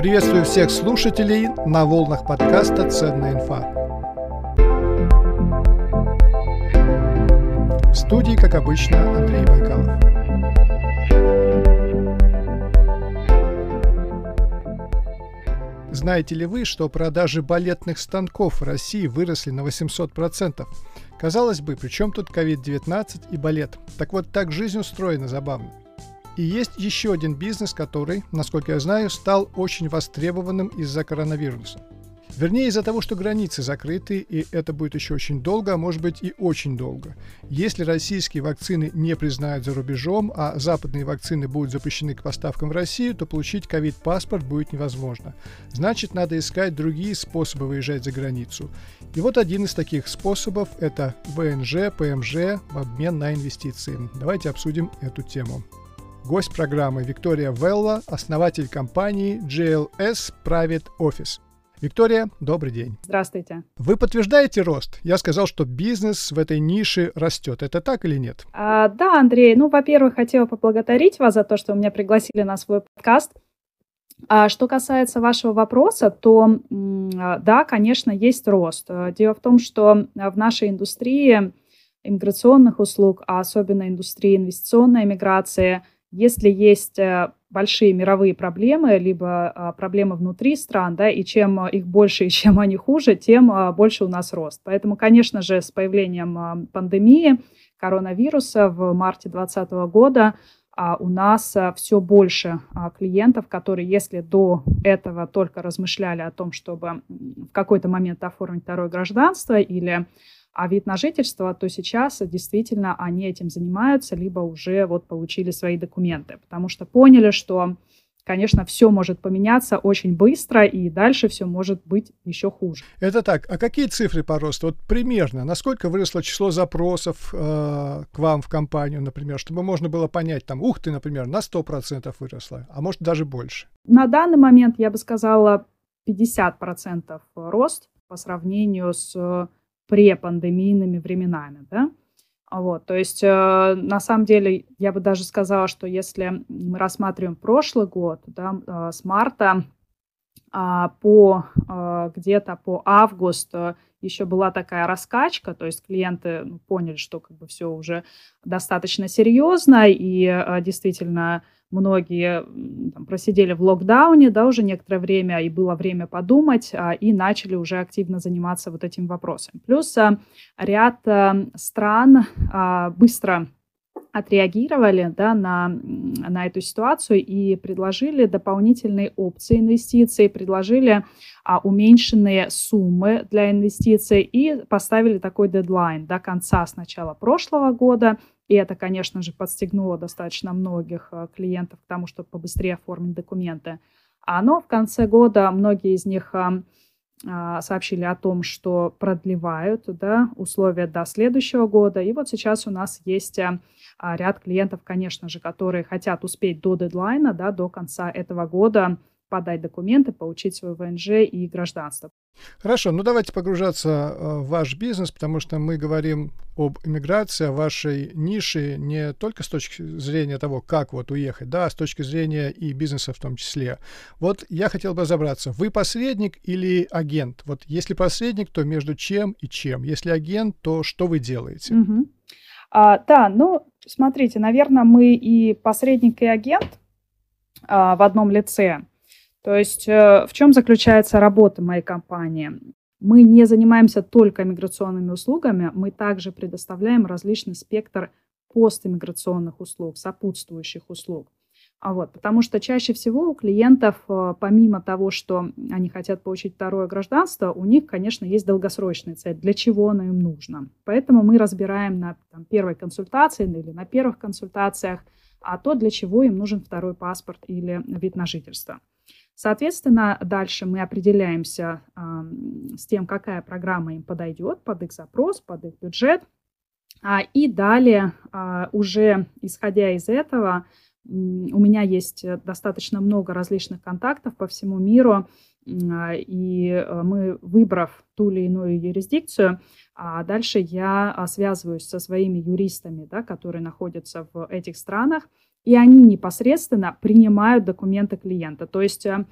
Приветствую всех слушателей на волнах подкаста «Ценная инфа». В студии, как обычно, Андрей Байкалов. Знаете ли вы, что продажи балетных станков в России выросли на 800%? Казалось бы, при чем тут COVID-19 и балет? Так вот, так жизнь устроена забавно. И есть еще один бизнес, который, насколько я знаю, стал очень востребованным из-за коронавируса. Вернее, из-за того, что границы закрыты, и это будет еще очень долго, а может быть и очень долго. Если российские вакцины не признают за рубежом, а западные вакцины будут запрещены к поставкам в Россию, то получить ковид-паспорт будет невозможно. Значит, надо искать другие способы выезжать за границу. И вот один из таких способов – это ВНЖ, ПМЖ в обмен на инвестиции. Давайте обсудим эту тему. Гость программы Виктория Велла, основатель компании GLS Private Office. Виктория, добрый день. Здравствуйте. Вы подтверждаете рост? Я сказал, что бизнес в этой нише растет. Это так или нет? А, да, Андрей. Ну, во-первых, хотела поблагодарить вас за то, что меня пригласили на свой подкаст. А что касается вашего вопроса, то да, конечно, есть рост. Дело в том, что в нашей индустрии иммиграционных услуг, а особенно индустрии инвестиционной миграции, если есть э, большие мировые проблемы, либо а, проблемы внутри стран, да, и чем их больше и чем они хуже, тем а, больше у нас рост. Поэтому, конечно же, с появлением а, пандемии коронавируса в марте 2020 года у нас все больше клиентов, которые, если до этого только размышляли о том, чтобы в какой-то момент оформить второе гражданство или а вид на жительство, то сейчас действительно они этим занимаются, либо уже вот получили свои документы, потому что поняли, что, конечно, все может поменяться очень быстро, и дальше все может быть еще хуже. Это так. А какие цифры по росту? Вот примерно, насколько выросло число запросов э, к вам в компанию, например, чтобы можно было понять, там, ух ты, например, на 100% выросло, а может даже больше? На данный момент я бы сказала 50% рост по сравнению с препандемийными временами, да. Вот, то есть, э, на самом деле, я бы даже сказала, что если мы рассматриваем прошлый год, да, э, с марта э, по э, где-то по август э, еще была такая раскачка, то есть клиенты ну, поняли, что как бы все уже достаточно серьезно, и э, действительно многие там, просидели в локдауне, да, уже некоторое время, и было время подумать, а, и начали уже активно заниматься вот этим вопросом. Плюс а, ряд а, стран быстро отреагировали да, на, на эту ситуацию и предложили дополнительные опции инвестиций, предложили а, уменьшенные суммы для инвестиций и поставили такой дедлайн до конца с начала прошлого года и это, конечно же, подстегнуло достаточно многих э, клиентов к тому, чтобы побыстрее оформить документы. А но в конце года многие из них а, сообщили о том, что продлевают да, условия до следующего года. И вот сейчас у нас есть э, ряд клиентов, конечно же, которые хотят успеть до дедлайна, да, до конца этого года подать документы, получить свой ВНЖ и гражданство. Хорошо, ну давайте погружаться э, в ваш бизнес, потому что мы говорим об иммиграции, о вашей нише не только с точки зрения того, как вот уехать, да, а с точки зрения и бизнеса в том числе. Вот я хотел бы разобраться, вы посредник или агент? Вот если посредник, то между чем и чем? Если агент, то что вы делаете? Угу. А, да, ну, смотрите, наверное, мы и посредник, и агент а, в одном лице. То есть э, в чем заключается работа моей компании? Мы не занимаемся только миграционными услугами, мы также предоставляем различный спектр постиммиграционных услуг, сопутствующих услуг. А вот, потому что чаще всего у клиентов, э, помимо того, что они хотят получить второе гражданство, у них, конечно, есть долгосрочная цель, для чего оно им нужно. Поэтому мы разбираем на там, первой консультации или на первых консультациях а то, для чего им нужен второй паспорт или вид на жительство. Соответственно, дальше мы определяемся с тем, какая программа им подойдет под их запрос, под их бюджет. А, и далее, а, уже исходя из этого, у меня есть достаточно много различных контактов по всему миру, а, и э, мы, выбрав ту или иную юрисдикцию, дальше я связываюсь со своими юристами, да, которые находятся в этих странах, и они непосредственно принимают документы клиента. То есть э,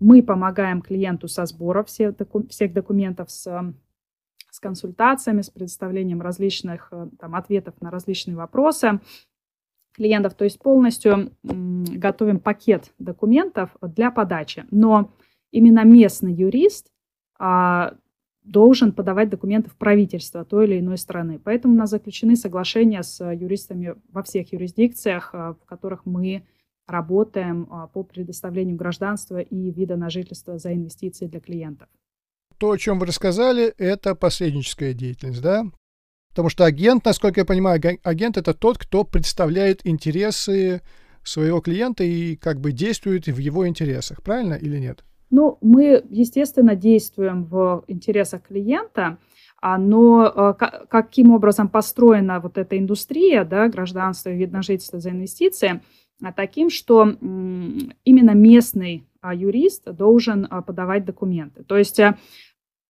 Мы помогаем клиенту со сбором всех, доку- всех документов, с, с консультациями, с предоставлением различных э, там, ответов на различные вопросы клиентов. То есть полностью готовим пакет документов для подачи. Но именно местный юрист а, должен подавать документы в правительство той или иной страны. Поэтому у нас заключены соглашения с юристами во всех юрисдикциях, а, в которых мы работаем а, по предоставлению гражданства и вида на жительство за инвестиции для клиентов. То, о чем вы рассказали, это посредническая деятельность, да? Потому что агент, насколько я понимаю, агент это тот, кто представляет интересы своего клиента и как бы действует в его интересах, правильно или нет? Ну, мы, естественно, действуем в интересах клиента, а, но а, каким образом построена вот эта индустрия, да, гражданство и вид на жительство за инвестиции, а, таким, что именно местный юрист должен подавать документы. То есть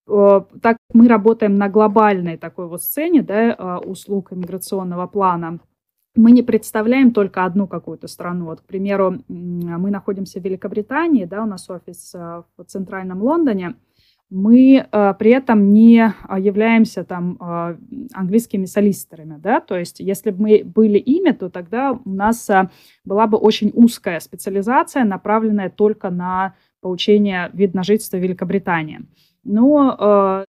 так мы работаем на глобальной такой вот сцене да, услуг иммиграционного плана, мы не представляем только одну какую-то страну. Вот, к примеру, мы находимся в Великобритании, да, у нас офис э, в центральном Лондоне. Мы э, при этом не э, являемся там э, английскими солистерами, да, то есть если бы мы были ими, то тогда у нас э, была бы очень узкая специализация, направленная только на получение вид на жительство Великобритании. Но э,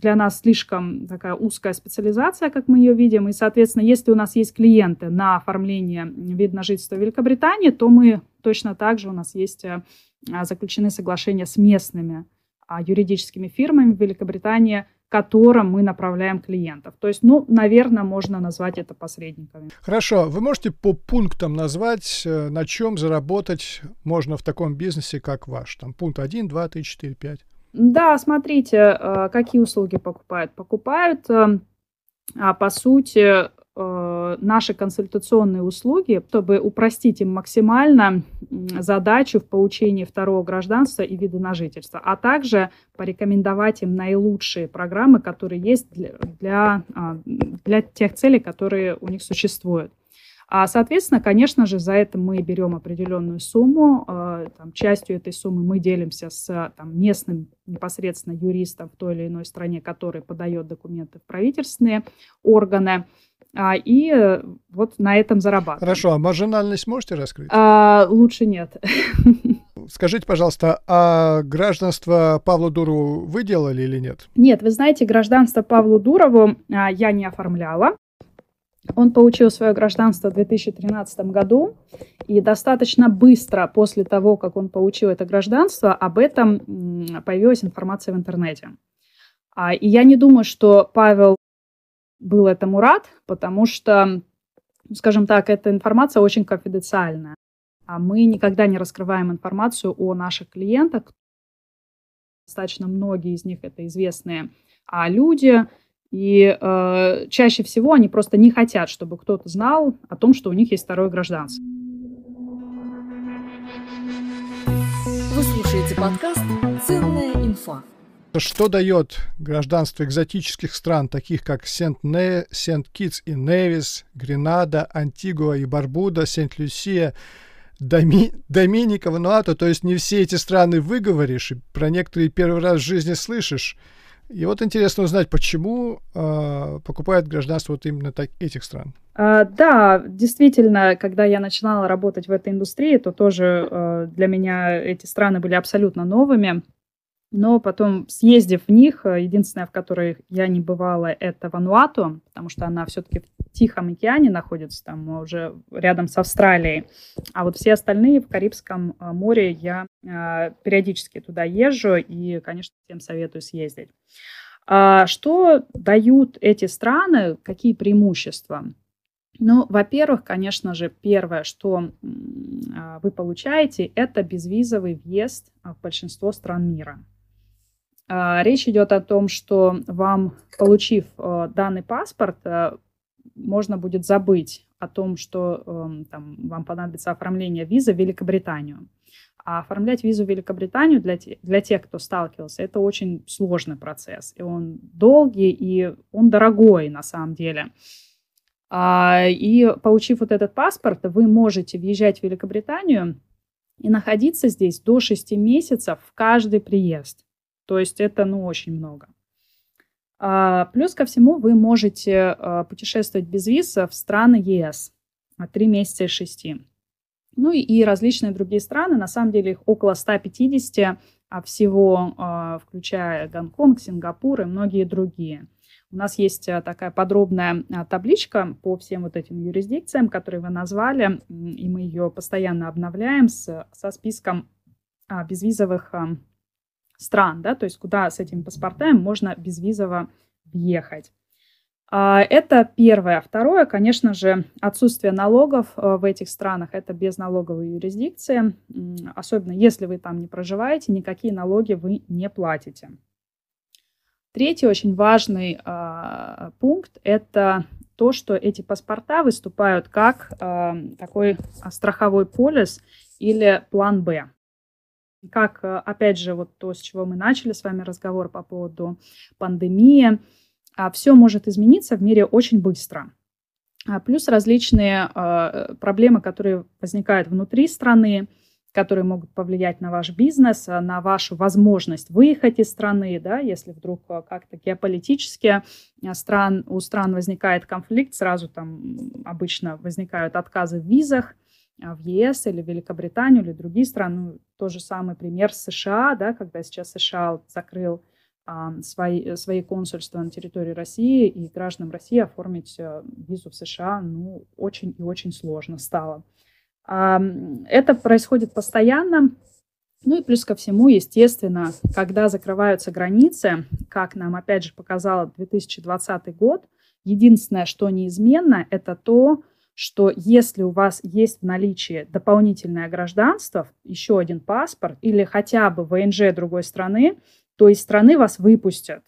для нас слишком такая узкая специализация, как мы ее видим. И, соответственно, если у нас есть клиенты на оформление вида на жительство в Великобритании, то мы точно так же, у нас есть э, заключены соглашения с местными а, юридическими фирмами в Великобритании, которым мы направляем клиентов. То есть, ну, наверное, можно назвать это посредниками. Хорошо. Вы можете по пунктам назвать, э, на чем заработать можно в таком бизнесе, как ваш? Там пункт 1, 2, 3, 4, 5. Да, смотрите, э, какие услуги покупают. Покупают, э, а, по сути, э, наши консультационные услуги, чтобы упростить им максимально задачу в получении второго гражданства и вида на жительство, а также порекомендовать им наилучшие программы, которые есть для, для, а, для тех целей, которые у них существуют. А, соответственно, конечно же, за это мы берем определенную сумму. А, там, частью этой суммы мы делимся с там, местным непосредственно юристом в той или иной стране, который подает документы в правительственные органы. А, и э, вот на этом зарабатываем. Хорошо, а маржинальность можете раскрыть? А, лучше нет. Скажите, пожалуйста, а гражданство Павлу Дурову вы делали или нет? Нет, вы знаете, гражданство Павлу Дурову а, я не оформляла. Он получил свое гражданство в 2013 году, и достаточно быстро после того, как он получил это гражданство, об этом появилась информация в интернете. А, и я не думаю, что Павел был этому рад, потому что, скажем так, эта информация очень конфиденциальная. А мы никогда не раскрываем информацию о наших клиентах. Достаточно многие из них это известные а люди, и э, чаще всего они просто не хотят, чтобы кто-то знал о том, что у них есть второе гражданство. Вы слушаете подкаст «Ценная инфа». Что дает гражданство экзотических стран, таких как Сент-Не, Сент-Китс и Невис, Гренада, Антигуа и Барбуда, Сент-Люсия, Доми... Доминика, Вануату, то есть не все эти страны выговоришь, и про некоторые первый раз в жизни слышишь. И вот интересно узнать, почему э, покупают гражданство вот именно так, этих стран. А, да, действительно, когда я начинала работать в этой индустрии, то тоже э, для меня эти страны были абсолютно новыми. Но потом, съездив в них, э, единственное, в которой я не бывала, это Вануату, потому что она все-таки Тихом океане находится, там уже рядом с Австралией. А вот все остальные в Карибском э, море я э, периодически туда езжу и, конечно, всем советую съездить. А что дают эти страны, какие преимущества? Ну, во-первых, конечно же, первое, что а, вы получаете, это безвизовый въезд в большинство стран мира. А, речь идет о том, что вам, получив данный паспорт, можно будет забыть о том, что эм, там, вам понадобится оформление визы в Великобританию. А оформлять визу в Великобританию для, те, для тех, кто сталкивался, это очень сложный процесс. И он долгий, и он дорогой на самом деле. А, и получив вот этот паспорт, вы можете въезжать в Великобританию и находиться здесь до 6 месяцев в каждый приезд. То есть это, ну, очень много. А, плюс ко всему вы можете а, путешествовать без виз в страны ЕС. 3 месяца из 6. Ну и различные другие страны, на самом деле их около 150 а всего, а, включая Гонконг, Сингапур и многие другие. У нас есть а, такая подробная а, табличка по всем вот этим юрисдикциям, которые вы назвали, и мы ее постоянно обновляем с, со списком безвизовых стран, да, то есть куда с этими паспортами можно безвизово въехать. А, это первое. Второе, конечно же, отсутствие налогов э, в этих странах. Это безналоговые юрисдикции. Особенно если вы там не проживаете, никакие налоги вы не платите. Третий очень важный э, пункт – это то, что эти паспорта выступают как э, такой страховой полис или план «Б». Как, э, опять же, вот то, с чего мы начали с вами разговор по поводу пандемии – а все может измениться в мире очень быстро. А плюс различные а, проблемы, которые возникают внутри страны, которые могут повлиять на ваш бизнес, на вашу возможность выехать из страны, да, если вдруг как-то геополитически стран, у стран возникает конфликт, сразу там обычно возникают отказы в визах в ЕС или Великобританию или другие страны. Ну, тот же самый пример США, да, когда сейчас США закрыл свои, свои консульства на территории России, и гражданам России оформить э, визу в США ну, очень и очень сложно стало. Это происходит постоянно. Ну и плюс ко всему, естественно, когда закрываются границы, как нам опять же показал 2020 год, единственное, что неизменно, это то, что если у вас есть в наличии дополнительное гражданство, еще один паспорт или хотя бы ВНЖ другой страны, то из страны вас выпустят,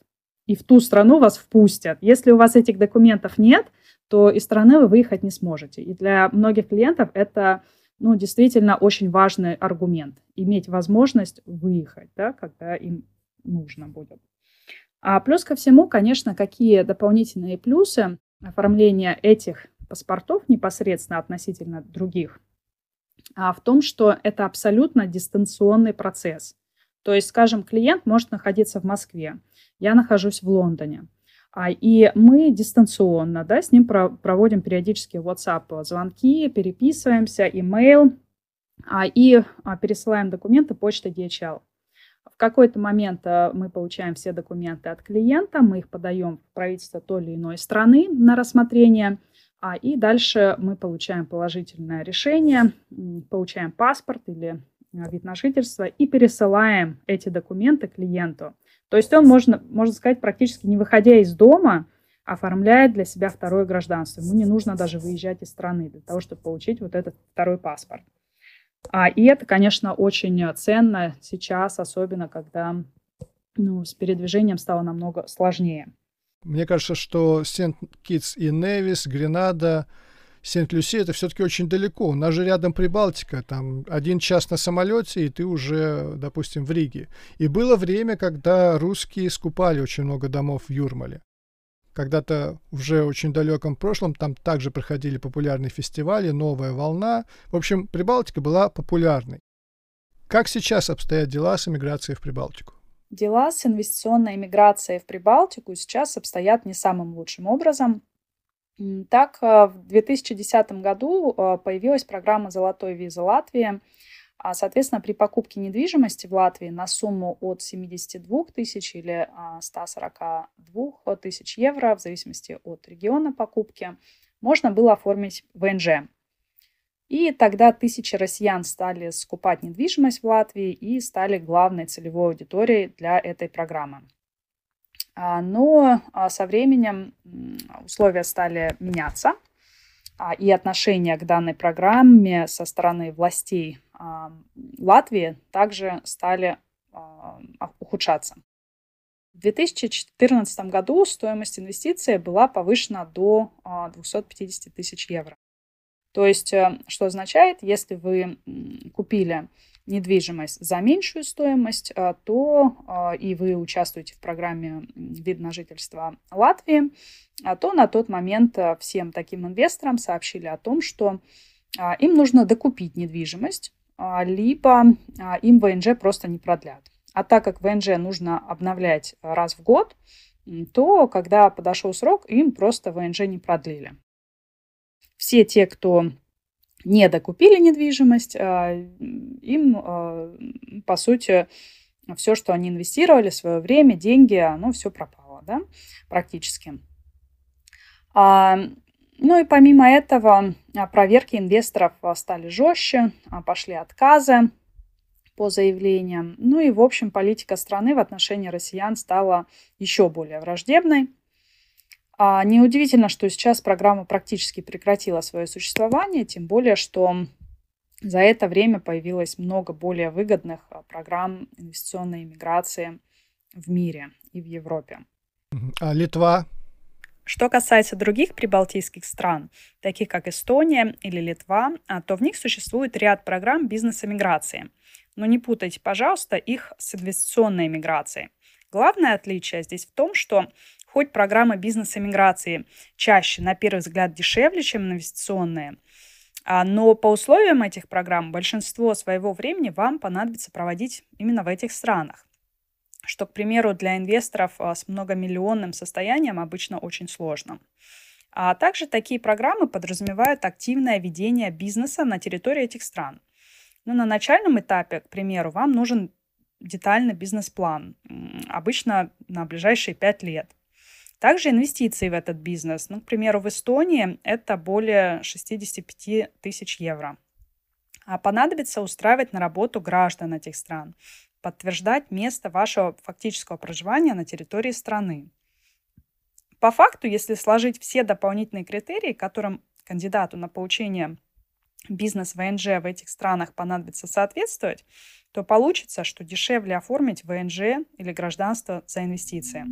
и в ту страну вас впустят. Если у вас этих документов нет, то из страны вы выехать не сможете. И для многих клиентов это ну, действительно очень важный аргумент. Иметь возможность выехать, да, когда им нужно будет. А плюс ко всему, конечно, какие дополнительные плюсы оформления этих паспортов непосредственно относительно других, а в том, что это абсолютно дистанционный процесс. То есть, скажем, клиент может находиться в Москве, я нахожусь в Лондоне. А, и мы дистанционно да, с ним про- проводим периодически WhatsApp звонки, переписываемся, email а, и а, пересылаем документы почтой DHL. В какой-то момент а, мы получаем все документы от клиента, мы их подаем в правительство той или иной страны на рассмотрение, а, и дальше мы получаем положительное решение, получаем паспорт или Э, вид на жительство и пересылаем эти документы клиенту. То есть он, можно, можно сказать, практически не выходя из дома, оформляет для себя второе гражданство. Ему не нужно даже выезжать из страны для того, чтобы получить вот этот второй паспорт. А, и это, конечно, очень ценно сейчас, особенно когда ну, с передвижением стало намного сложнее. Мне кажется, что Сент-Китс и Невис, Гренада, Сент-Люси это все-таки очень далеко. У нас же рядом Прибалтика, там один час на самолете, и ты уже, допустим, в Риге. И было время, когда русские скупали очень много домов в Юрмале. Когда-то уже очень далеком прошлом там также проходили популярные фестивали, новая волна. В общем, Прибалтика была популярной. Как сейчас обстоят дела с эмиграцией в Прибалтику? Дела с инвестиционной эмиграцией в Прибалтику сейчас обстоят не самым лучшим образом. Так, э, в 2010 году э, появилась программа «Золотой виза Латвии». А, соответственно, при покупке недвижимости в Латвии на сумму от 72 тысяч или 142 а, тысяч евро, в зависимости от региона покупки, можно было оформить ВНЖ. И тогда тысячи россиян стали скупать недвижимость в Латвии и стали главной целевой аудиторией для этой программы. А, но а, со временем условия стали меняться, а, и отношение к данной программе со стороны властей Латвии также стали ухудшаться. В 2014 году стоимость инвестиции была повышена до 250 тысяч евро. То есть, э, что означает, если вы купили недвижимость за меньшую стоимость, а, то а, и вы участвуете в программе вид на жительство Латвии, то на тот момент всем таким инвесторам сообщили о том, что им нужно докупить недвижимость либо им ВНЖ просто не продлят. А так как ВНЖ нужно обновлять раз в год, то когда подошел срок, им просто ВНЖ не продлили. Все те, кто не докупили недвижимость, им, по сути, все, что они инвестировали, свое время, деньги, оно все пропало, да, практически. А, ну и помимо этого, а, проверки инвесторов а, стали жестче, пошли отказы по заявлениям. Ну и, в общем, политика страны в отношении россиян стала еще более враждебной. Неудивительно, что сейчас программа практически прекратила свое существование, тем более, что за это время появилось много более выгодных программ инвестиционной иммиграции в мире и в Европе. А Литва что касается других прибалтийских стран, таких как Эстония или Литва, а, то в них существует ряд программ бизнес-эмиграции. Но не путайте, пожалуйста, их с инвестиционной эмиграцией. Главное отличие здесь в том, что хоть программы бизнес-эмиграции чаще, на первый взгляд, дешевле, чем инвестиционные, а, но по условиям этих программ большинство своего времени вам понадобится проводить именно в этих странах что, к примеру, для инвесторов а, с многомиллионным состоянием обычно очень сложно. А также такие программы подразумевают активное ведение бизнеса на территории этих стран. Но на начальном этапе, к примеру, вам нужен детальный бизнес-план, обычно на ближайшие пять лет. Также инвестиции в этот бизнес. Ну, к примеру, в Эстонии это более 65 тысяч евро. А понадобится устраивать на работу граждан этих стран подтверждать место вашего фактического проживания на территории страны. По факту, если сложить все дополнительные критерии, которым кандидату на получение бизнес ВНЖ в этих странах понадобится соответствовать, то получится, что дешевле оформить ВНЖ или гражданство за инвестиции.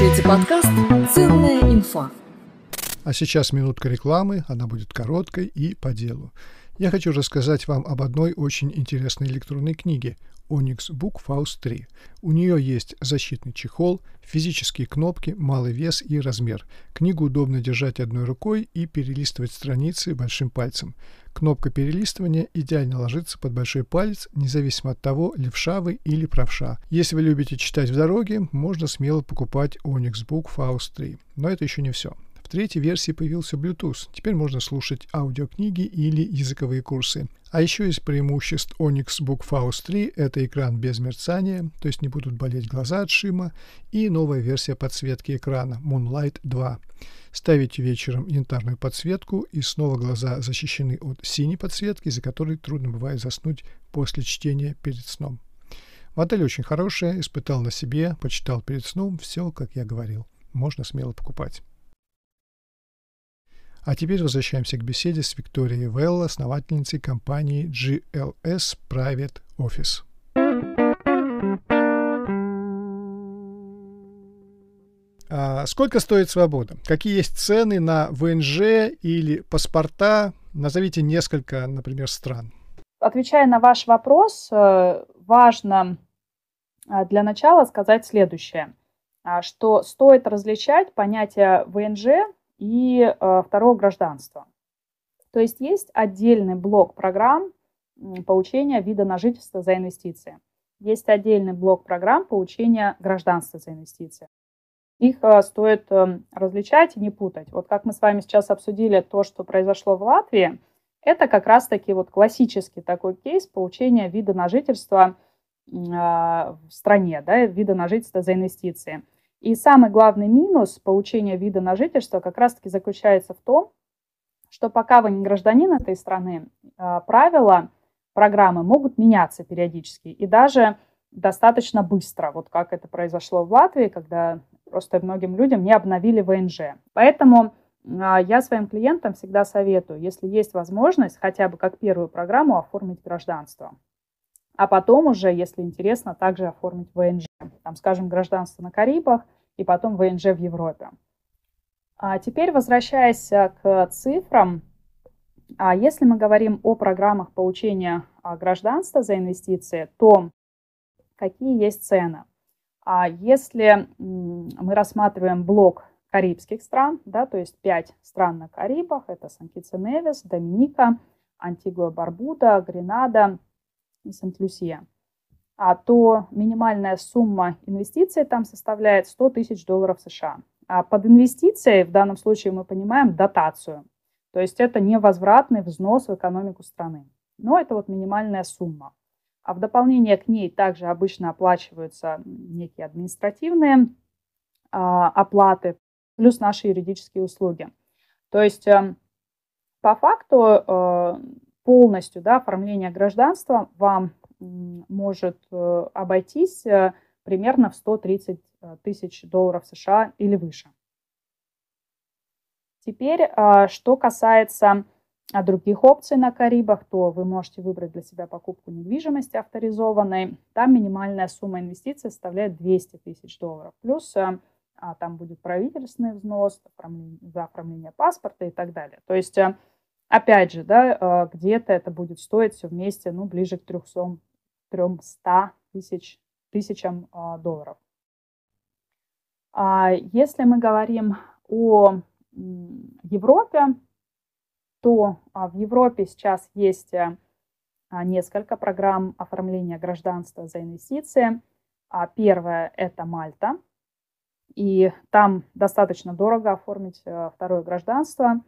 Слушаете подкаст «Ценная инфа». А сейчас минутка рекламы, она будет короткой и по делу. Я хочу рассказать вам об одной очень интересной электронной книге Onyx Book Faust 3. У нее есть защитный чехол, физические кнопки, малый вес и размер. Книгу удобно держать одной рукой и перелистывать страницы большим пальцем. Кнопка перелистывания идеально ложится под большой палец, независимо от того, левша вы или правша. Если вы любите читать в дороге, можно смело покупать Onyx Book Faust 3. Но это еще не все третьей версии появился Bluetooth. Теперь можно слушать аудиокниги или языковые курсы. А еще из преимуществ Onyx Book Faust 3 – это экран без мерцания, то есть не будут болеть глаза от шима, и новая версия подсветки экрана Moonlight 2. Ставите вечером янтарную подсветку, и снова глаза защищены от синей подсветки, из-за которой трудно бывает заснуть после чтения перед сном. Модель очень хорошая, испытал на себе, почитал перед сном, все, как я говорил. Можно смело покупать. А теперь возвращаемся к беседе с Викторией Велл, основательницей компании GLS Private Office. А сколько стоит свобода? Какие есть цены на ВНЖ или паспорта? Назовите несколько, например, стран. Отвечая на ваш вопрос, э, важно э, для начала сказать следующее, а, что стоит различать понятие ВНЖ и э, второго гражданства. То есть есть отдельный блок программ получения вида на жительство за инвестиции. Есть отдельный блок программ получения гражданства за инвестиции. Их э, стоит э, различать и не путать. Вот как мы с вами сейчас обсудили то, что произошло в Латвии, это как раз-таки вот классический такой кейс получения вида на жительство в стране, да, вида на жительство за инвестиции. И самый главный минус получения вида на жительство как раз-таки заключается в том, что пока вы не гражданин этой страны, а, правила программы могут меняться периодически и даже достаточно быстро, вот как это произошло в Латвии, когда просто многим людям не обновили ВНЖ. Поэтому а, я своим клиентам всегда советую, если есть возможность, хотя бы как первую программу оформить гражданство а потом уже, если интересно, также оформить ВНЖ, там, скажем, гражданство на Карибах и потом ВНЖ в Европе. А теперь возвращаясь к цифрам, а если мы говорим о программах получения а, гражданства за инвестиции, то какие есть цены? А если мы рассматриваем блок карибских стран, да, то есть пять стран на Карибах, это Сан-Китс-Невис, Доминика, Антигуа, Барбуда, Гренада и Сент-Люсия, а то минимальная сумма инвестиций там составляет 100 тысяч долларов США. А под инвестицией в данном случае мы понимаем дотацию, то есть это невозвратный взнос в экономику страны. Но это вот минимальная сумма. А в дополнение к ней также обычно оплачиваются некие административные а, оплаты, плюс наши юридические услуги. То есть э, по факту э, полностью да, оформление гражданства вам может э, обойтись примерно в 130 тысяч долларов США или выше. Теперь, что касается других опций на Карибах, то вы можете выбрать для себя покупку недвижимости авторизованной. Там минимальная сумма инвестиций составляет 200 тысяч долларов. Плюс а там будет правительственный взнос за оформление паспорта и так далее. То есть, э, опять же, да, э, где-то это будет стоить все вместе, ну, ближе к 300, 300 тысяч, тысячам э, долларов. А если мы говорим о Европе, то а, в Европе сейчас есть несколько программ оформления гражданства за инвестиции. Первая – это Мальта – и там достаточно дорого оформить э, второе гражданство.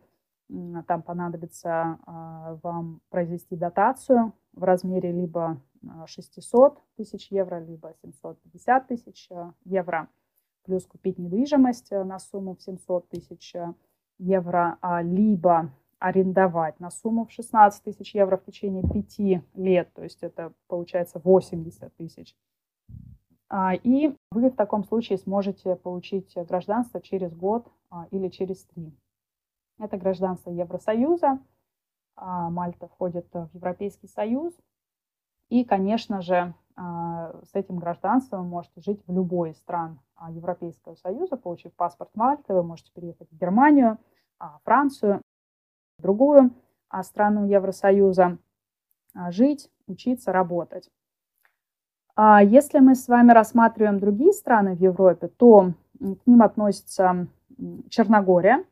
Там понадобится а, вам произвести дотацию в размере либо 600 тысяч евро, либо 750 тысяч э, евро, плюс купить недвижимость э, на сумму в 700 тысяч евро, а, либо арендовать на сумму в 16 тысяч евро в течение 5 лет, то есть это получается 80 тысяч а, и вы в таком случае сможете получить гражданство через год а, или через три. Это гражданство Евросоюза. А, Мальта входит в Европейский Союз. И, конечно же, с этим гражданством вы можете жить в любой из стран Европейского Союза, получив паспорт Мальты. Вы можете переехать в Германию, Францию, другую страну Евросоюза, жить, учиться, работать. А если мы с вами рассматриваем другие страны в Европе, то к ним относится Черногория.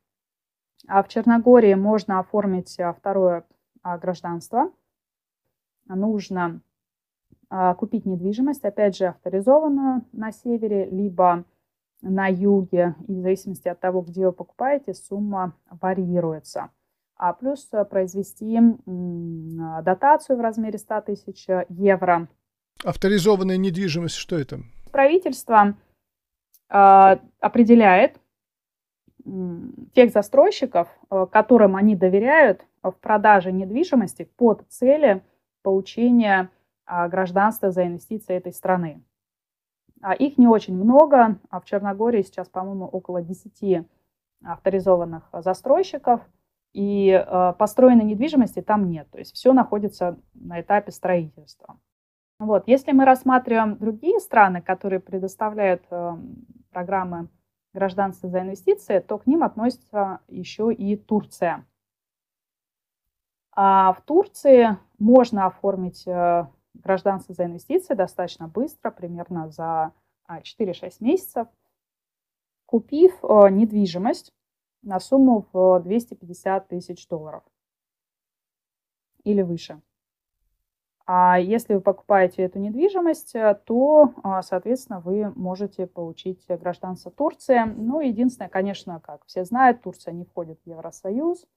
А в Черногории можно оформить а, второе а, гражданство. Нужно купить недвижимость, опять же, авторизованную на севере, либо на юге. И в зависимости от того, где вы покупаете, сумма варьируется. А плюс произвести дотацию в размере 100 тысяч евро – Авторизованная недвижимость, что это? Правительство э, определяет э, тех застройщиков, э, которым они доверяют в продаже недвижимости под цели получения э, гражданства за инвестиции этой страны. А их не очень много. А в Черногории сейчас, по-моему, около 10 авторизованных застройщиков. И э, построенной недвижимости там нет. То есть все находится на этапе строительства. Вот. Если мы рассматриваем другие страны, которые предоставляют э, программы гражданства за инвестиции, то к ним относится еще и Турция. А в Турции можно оформить э, гражданство за инвестиции достаточно быстро, примерно за 4-6 месяцев, купив э, недвижимость на сумму в 250 тысяч долларов или выше. А если вы покупаете эту недвижимость, э, то, а, соответственно, вы можете получить гражданство Турции. Ну, единственное, конечно, как все знают, Турция не входит в Евросоюз,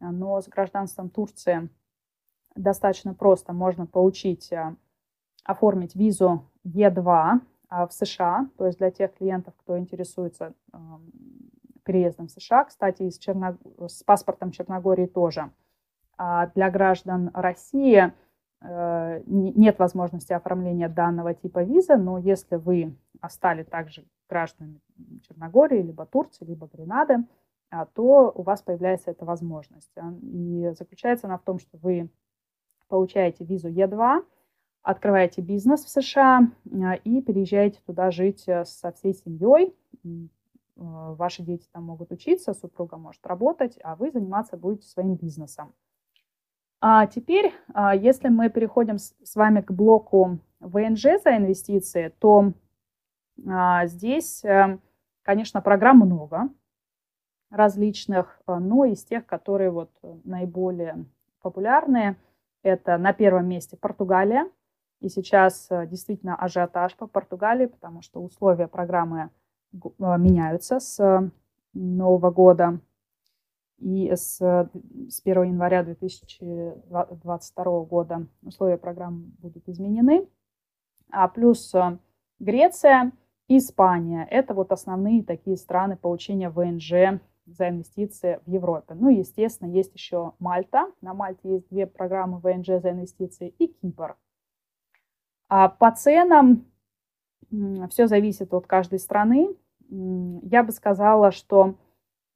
но с гражданством Турции достаточно просто можно получить, э, оформить визу Е2 а, в США, то есть для тех клиентов, кто интересуется переездом в США. Кстати, с, Черно... с паспортом Черногории тоже. А для граждан России – нет возможности оформления данного типа визы, но если вы стали также гражданами Черногории, либо Турции, либо Гренады, а, то у вас появляется эта возможность. А, и заключается она в том, что вы получаете визу Е2, открываете бизнес в США а, и переезжаете туда жить э, со всей семьей. Э, ваши дети там могут учиться, супруга может работать, а вы заниматься будете своим бизнесом. А теперь, а, если мы переходим с вами к блоку ВНЖ за инвестиции, то а, здесь, э, конечно, программ много. различных, но из тех, которые вот наиболее популярные, это на первом месте Португалия. И сейчас действительно ажиотаж по Португалии, потому что условия программы меняются с Нового года. И с, с 1 января 2022 года условия программы будут изменены. А плюс э, Греция и Испания. Это вот основные такие страны получения ВНЖ за инвестиции в Европе. Ну естественно, есть еще Мальта. На Мальте есть две программы ВНЖ за инвестиции и Кипр. А по ценам все зависит от каждой страны. Я бы сказала, что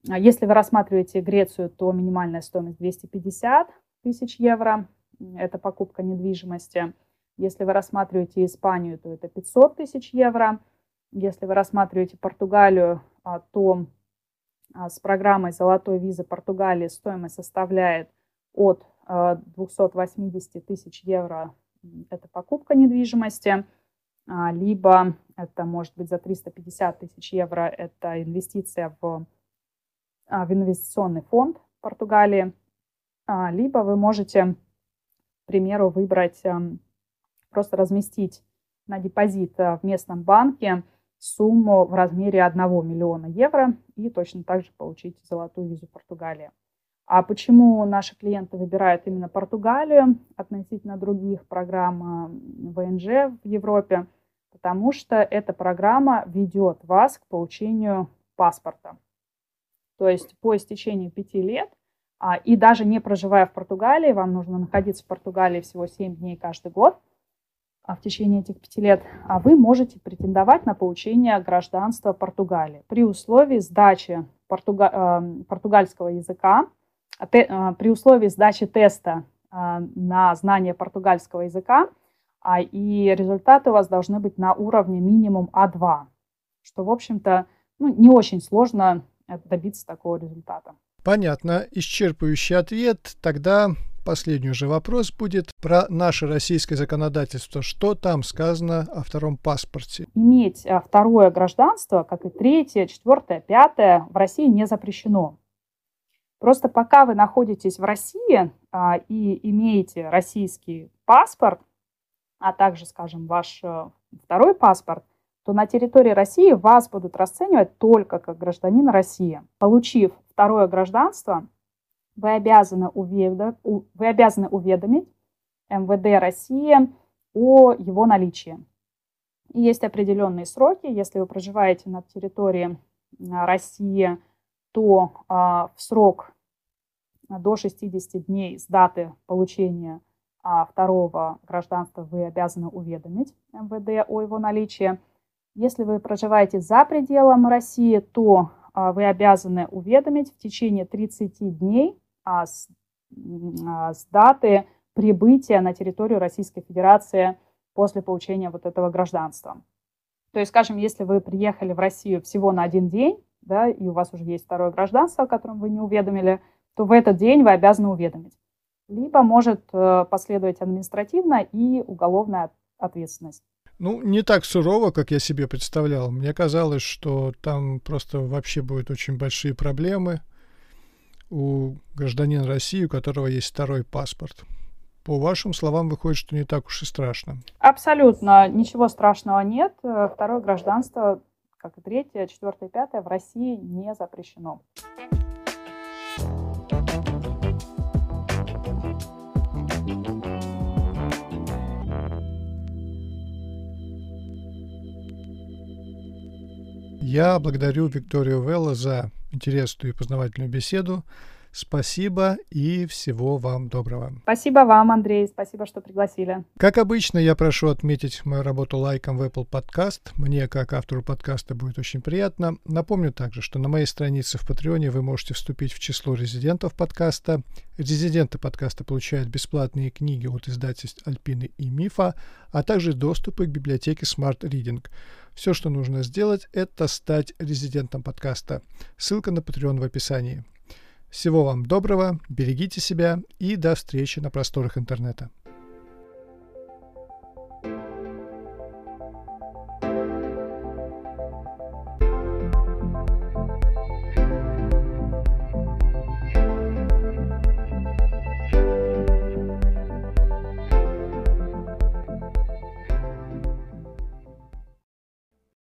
если вы рассматриваете Грецию, то минимальная стоимость 250 тысяч евро. Это покупка недвижимости. Если вы рассматриваете Испанию, то это 500 тысяч евро. Если вы рассматриваете Португалию, а, то а, с программой «Золотой виза Португалии» стоимость составляет от 280 тысяч евро. Это покупка недвижимости. Либо это может быть за 350 тысяч евро. Это инвестиция в а, в инвестиционный фонд Португалии, а, либо вы можете, к примеру, выбрать, эм, просто разместить на депозит э, в местном банке сумму в размере 1 миллиона евро и точно так же получить золотую визу Португалии. А почему наши клиенты выбирают именно Португалию относительно других программ э, ВНЖ в Европе? Потому что эта программа ведет вас к получению паспорта. То есть по истечении пяти лет а, и даже не проживая в Португалии, вам нужно находиться в Португалии всего 7 дней каждый год, а в течение этих пяти лет, а вы можете претендовать на получение гражданства Португалии. При условии сдачи португа, э, португальского языка, те, э, при условии сдачи теста э, на знание португальского языка, а, и результаты у вас должны быть на уровне минимум А2, что, в общем-то, ну, не очень сложно добиться такого результата. Понятно. Исчерпывающий ответ. Тогда последний уже вопрос будет про наше российское законодательство. Что там сказано о втором паспорте? Иметь а, второе гражданство, как и третье, четвертое, пятое, в России не запрещено. Просто пока вы находитесь в России а, и имеете российский паспорт, а также, скажем, ваш а, второй паспорт, то на территории России вас будут расценивать только как гражданина России. Получив второе гражданство, вы обязаны, уведомить, вы обязаны уведомить МВД России о его наличии. И есть определенные сроки. Если вы проживаете на территории а, России, то а, в срок до 60 дней с даты получения а, второго гражданства вы обязаны уведомить МВД о его наличии. Если вы проживаете за пределом России, то а, вы обязаны уведомить в течение 30 дней а, с, а, с даты прибытия на территорию Российской Федерации после получения вот этого гражданства. То есть, скажем, если вы приехали в Россию всего на один день, да, и у вас уже есть второе гражданство, о котором вы не уведомили, то в этот день вы обязаны уведомить. Либо может э, последовать административная и уголовная ответственность. Ну, не так сурово, как я себе представлял. Мне казалось, что там просто вообще будут очень большие проблемы у гражданина России, у которого есть второй паспорт. По вашим словам, выходит, что не так уж и страшно. Абсолютно. Ничего страшного нет. Второе гражданство, как и третье, четвертое, пятое, в России не запрещено. Я благодарю Викторию Велла за интересную и познавательную беседу. Спасибо и всего вам доброго. Спасибо вам, Андрей. Спасибо, что пригласили. Как обычно, я прошу отметить мою работу лайком в Apple Podcast. Мне, как автору подкаста, будет очень приятно. Напомню также, что на моей странице в Патреоне вы можете вступить в число резидентов подкаста. Резиденты подкаста получают бесплатные книги от издательств Альпины и Мифа, а также доступы к библиотеке Smart Reading. Все, что нужно сделать, это стать резидентом подкаста. Ссылка на Patreon в описании. Всего вам доброго, берегите себя и до встречи на просторах интернета.